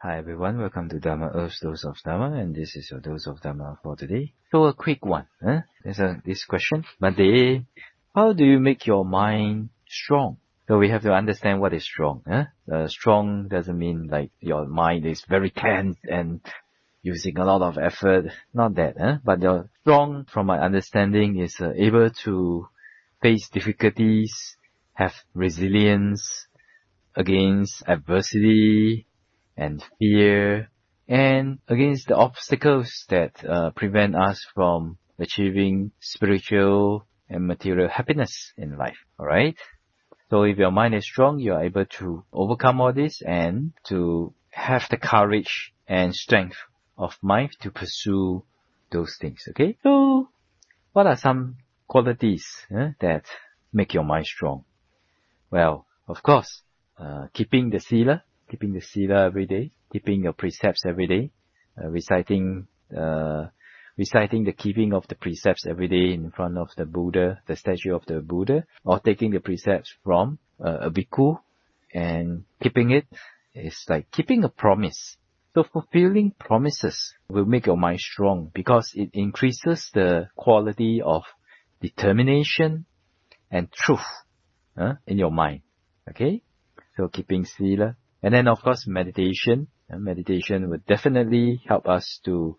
Hi everyone, welcome to Dharma Earth's Dose of Dharma and this is your dose of Dharma for today. So a quick one. Huh? There's a, this question. Monday, how do you make your mind strong? So we have to understand what is strong. Uh, strong doesn't mean like your mind is very tense and using a lot of effort. Not that. But your strong, from my understanding, is uh, able to face difficulties, have resilience against adversity, and fear and against the obstacles that uh, prevent us from achieving spiritual and material happiness in life. Alright? So if your mind is strong, you are able to overcome all this and to have the courage and strength of mind to pursue those things. Okay? So what are some qualities uh, that make your mind strong? Well, of course, uh, keeping the sila, keeping the sila every day, keeping your precepts every day, uh, reciting, uh, reciting the keeping of the precepts every day in front of the Buddha, the statue of the Buddha, or taking the precepts from uh, a bhikkhu and keeping it is like keeping a promise. So fulfilling promises will make your mind strong because it increases the quality of determination and truth uh, in your mind. Okay? So keeping sila, and then of course meditation. Uh, meditation would definitely help us to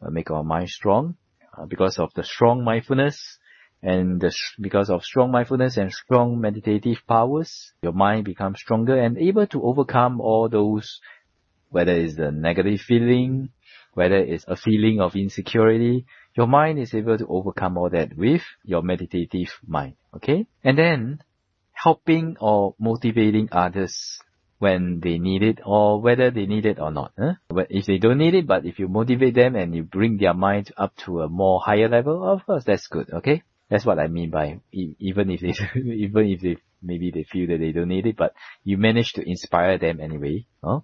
uh, make our mind strong uh, because of the strong mindfulness and the, because of strong mindfulness and strong meditative powers, your mind becomes stronger and able to overcome all those, whether it's the negative feeling, whether it's a feeling of insecurity, your mind is able to overcome all that with your meditative mind. Okay? And then helping or motivating others when they need it or whether they need it or not. Huh? But if they don't need it, but if you motivate them and you bring their mind up to a more higher level, of course that's good. Okay, that's what I mean by even if they even if they maybe they feel that they don't need it, but you manage to inspire them anyway. Huh?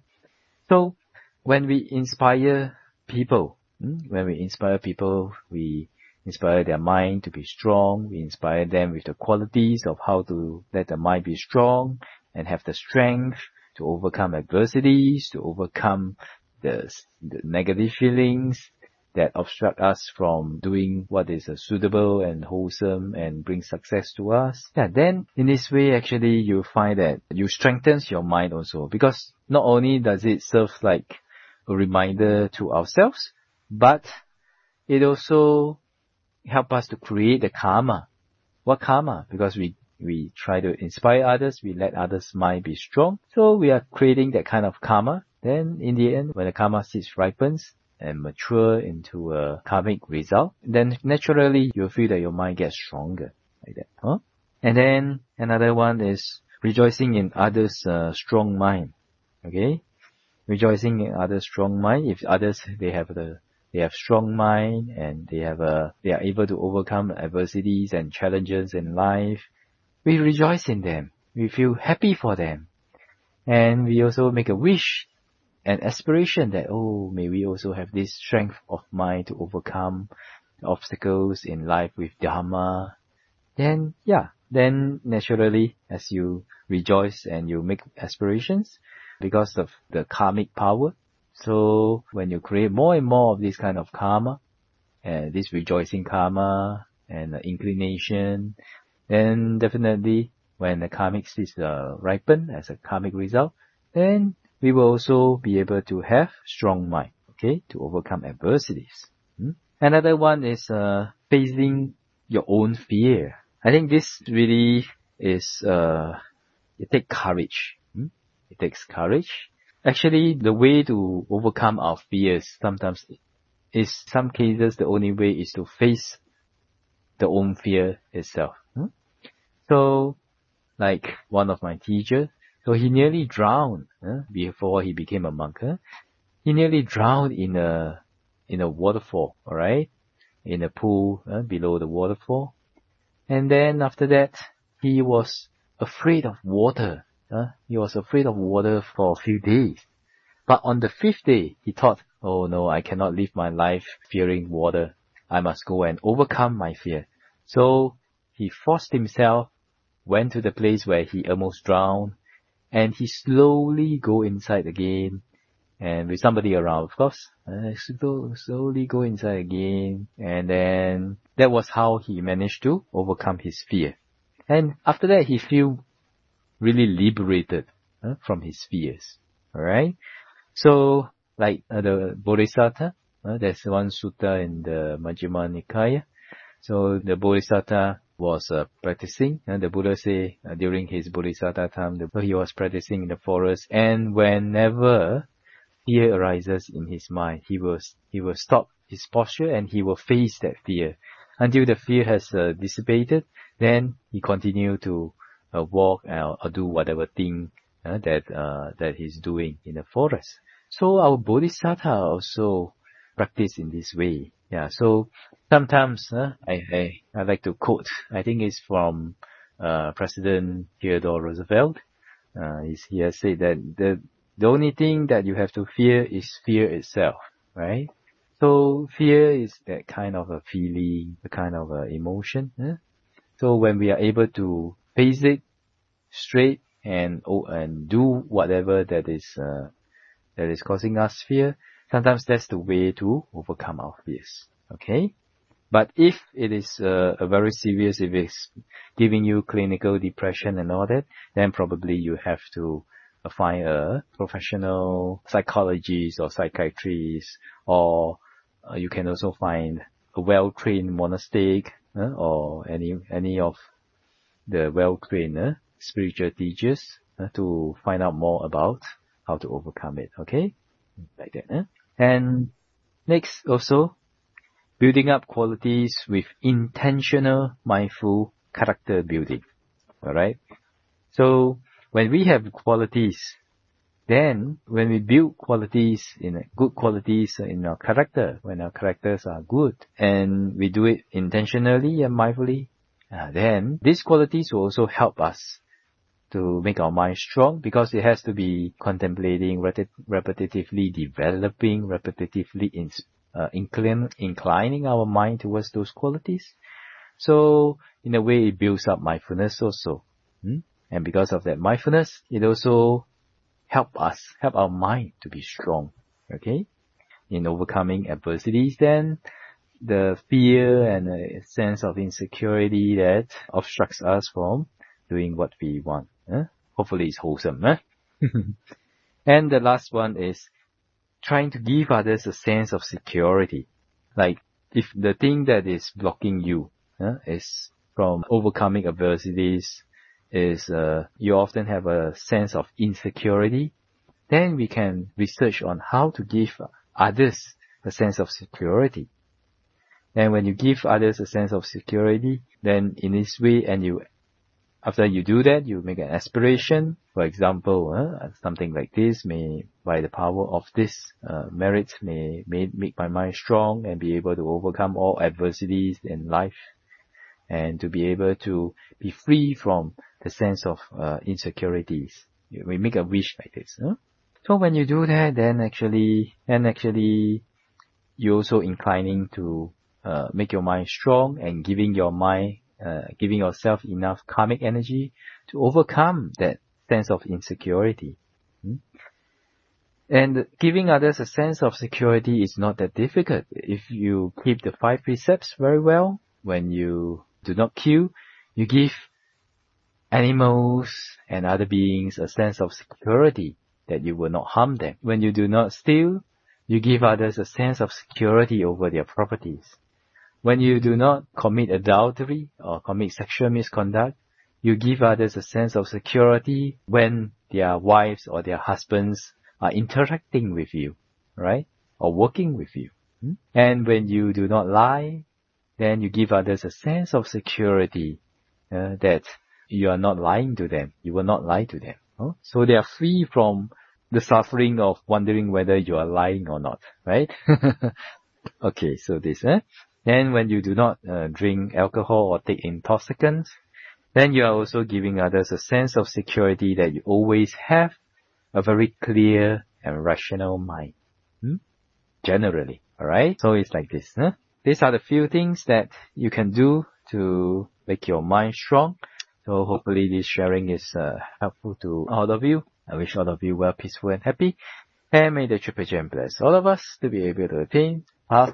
So when we inspire people, hmm, when we inspire people, we inspire their mind to be strong. We inspire them with the qualities of how to let the mind be strong and have the strength to overcome adversities, to overcome the, the negative feelings that obstruct us from doing what is suitable and wholesome and bring success to us. Yeah, then in this way, actually, you find that you strengthens your mind also because not only does it serve like a reminder to ourselves, but it also help us to create the karma. What karma? Because we we try to inspire others, we let others' mind be strong. So we are creating that kind of karma. Then in the end, when the karma seeds ripens and mature into a karmic result, then naturally you'll feel that your mind gets stronger. Like that. Huh? And then another one is rejoicing in others' uh, strong mind. Okay? Rejoicing in others' strong mind. If others, they have the they have strong mind and they have a, they are able to overcome adversities and challenges in life we rejoice in them. We feel happy for them. And we also make a wish and aspiration that, oh, may we also have this strength of mind to overcome obstacles in life with Dharma. Then, yeah, then naturally, as you rejoice and you make aspirations, because of the karmic power, so when you create more and more of this kind of karma, and this rejoicing karma and inclination, then definitely when the karmic seeds uh, as a karmic result, then we will also be able to have strong mind, okay, to overcome adversities. Hmm? Another one is uh, facing your own fear. I think this really is, uh, it takes courage. Hmm? It takes courage. Actually, the way to overcome our fears sometimes is some cases the only way is to face the own fear itself. So, like one of my teachers, so he nearly drowned before he became a monk. He nearly drowned in a in a waterfall, alright, in a pool below the waterfall. And then after that, he was afraid of water. He was afraid of water for a few days. But on the fifth day, he thought, oh no, I cannot live my life fearing water. I must go and overcome my fear. So he forced himself went to the place where he almost drowned, and he slowly go inside again, and with somebody around, of course. Uh, slowly go inside again, and then that was how he managed to overcome his fear. And after that, he feel really liberated uh, from his fears. All right. So, like uh, the Bodhisattva, uh, there's one sutta in the Majjhima Nikaya. So the Bodhisattva was uh, practicing, and the Buddha say uh, during his Bodhisattva time, the, he was practicing in the forest, and whenever fear arises in his mind, he will he will stop his posture and he will face that fear until the fear has uh, dissipated. Then he continue to uh, walk or, do whatever thing uh, that uh, that he's doing in the forest. So our bodhisattva also practice in this way. Yeah. So sometimes uh, I, I I like to quote. I think it's from uh, President Theodore Roosevelt. Uh, he has said that the the only thing that you have to fear is fear itself, right? So fear is that kind of a feeling, a kind of a emotion. Eh? So when we are able to face it straight and oh, and do whatever that is uh, that is causing us fear, sometimes that's the way to overcome our fears. Okay. But if it is uh, a very serious, if it's giving you clinical depression and all that, then probably you have to uh, find a professional psychologist or psychiatrist, or uh, you can also find a well-trained monastic uh, or any any of the well-trained uh, spiritual teachers uh, to find out more about how to overcome it. Okay, like that. And next, also building up qualities with intentional, mindful character building. All right. So when we have qualities, then when we build qualities in good qualities in our character, when our characters are good and we do it intentionally and mindfully, uh, then these qualities will also help us to make our mind strong because it has to be contemplating, repetitively developing, repetitively in, uh, inclin, inclining our mind towards those qualities. So in a way, it builds up mindfulness also. Hmm? And because of that mindfulness, it also help us, help our mind to be strong. Okay? In overcoming adversities, then the fear and a sense of insecurity that obstructs us from doing what we want. Eh? Hopefully it's wholesome. Eh? and the last one is trying to give others a sense of security. Like if the thing that is blocking you eh, is from overcoming adversities, is uh, you often have a sense of insecurity, then we can research on how to give others a sense of security. And when you give others a sense of security, then in this way, and you, after you do that, you make an aspiration. For example, uh, something like this may, by the power of this uh, merit, may, may make my mind strong and be able to overcome all adversities in life and to be able to be free from the sense of uh, insecurities. We make a wish like this. Huh? So when you do that, then actually, then actually, you're also inclining to uh, make your mind strong and giving your mind, uh, giving yourself enough karmic energy to overcome that sense of insecurity. Hmm? And giving others a sense of security is not that difficult. If you keep the five precepts very well, when you do not kill, you give animals and other beings a sense of security that you will not harm them. When you do not steal, you give others a sense of security over their properties. When you do not commit adultery or commit sexual misconduct, you give others a sense of security when their wives or their husbands are interacting with you, right? Or working with you. Hmm? And when you do not lie, then you give others a sense of security uh, that you are not lying to them. You will not lie to them. Huh? So they are free from the suffering of wondering whether you are lying or not, right? okay, so this. Eh? Then when you do not uh, drink alcohol or take intoxicants, then you are also giving others a sense of security that you always have a very clear and rational mind. Hmm? Generally, alright? So it's like this. Huh? These are the few things that you can do to make your mind strong. So hopefully this sharing is uh, helpful to all of you. I wish all of you well, peaceful and happy. And may the Triple Gem bless all of us to be able to attain path,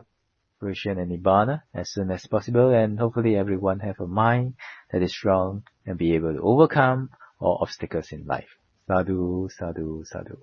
fruition and Nibbana as soon as possible and hopefully everyone have a mind that is strong and be able to overcome all obstacles in life. Sadhu, sadhu, sadhu.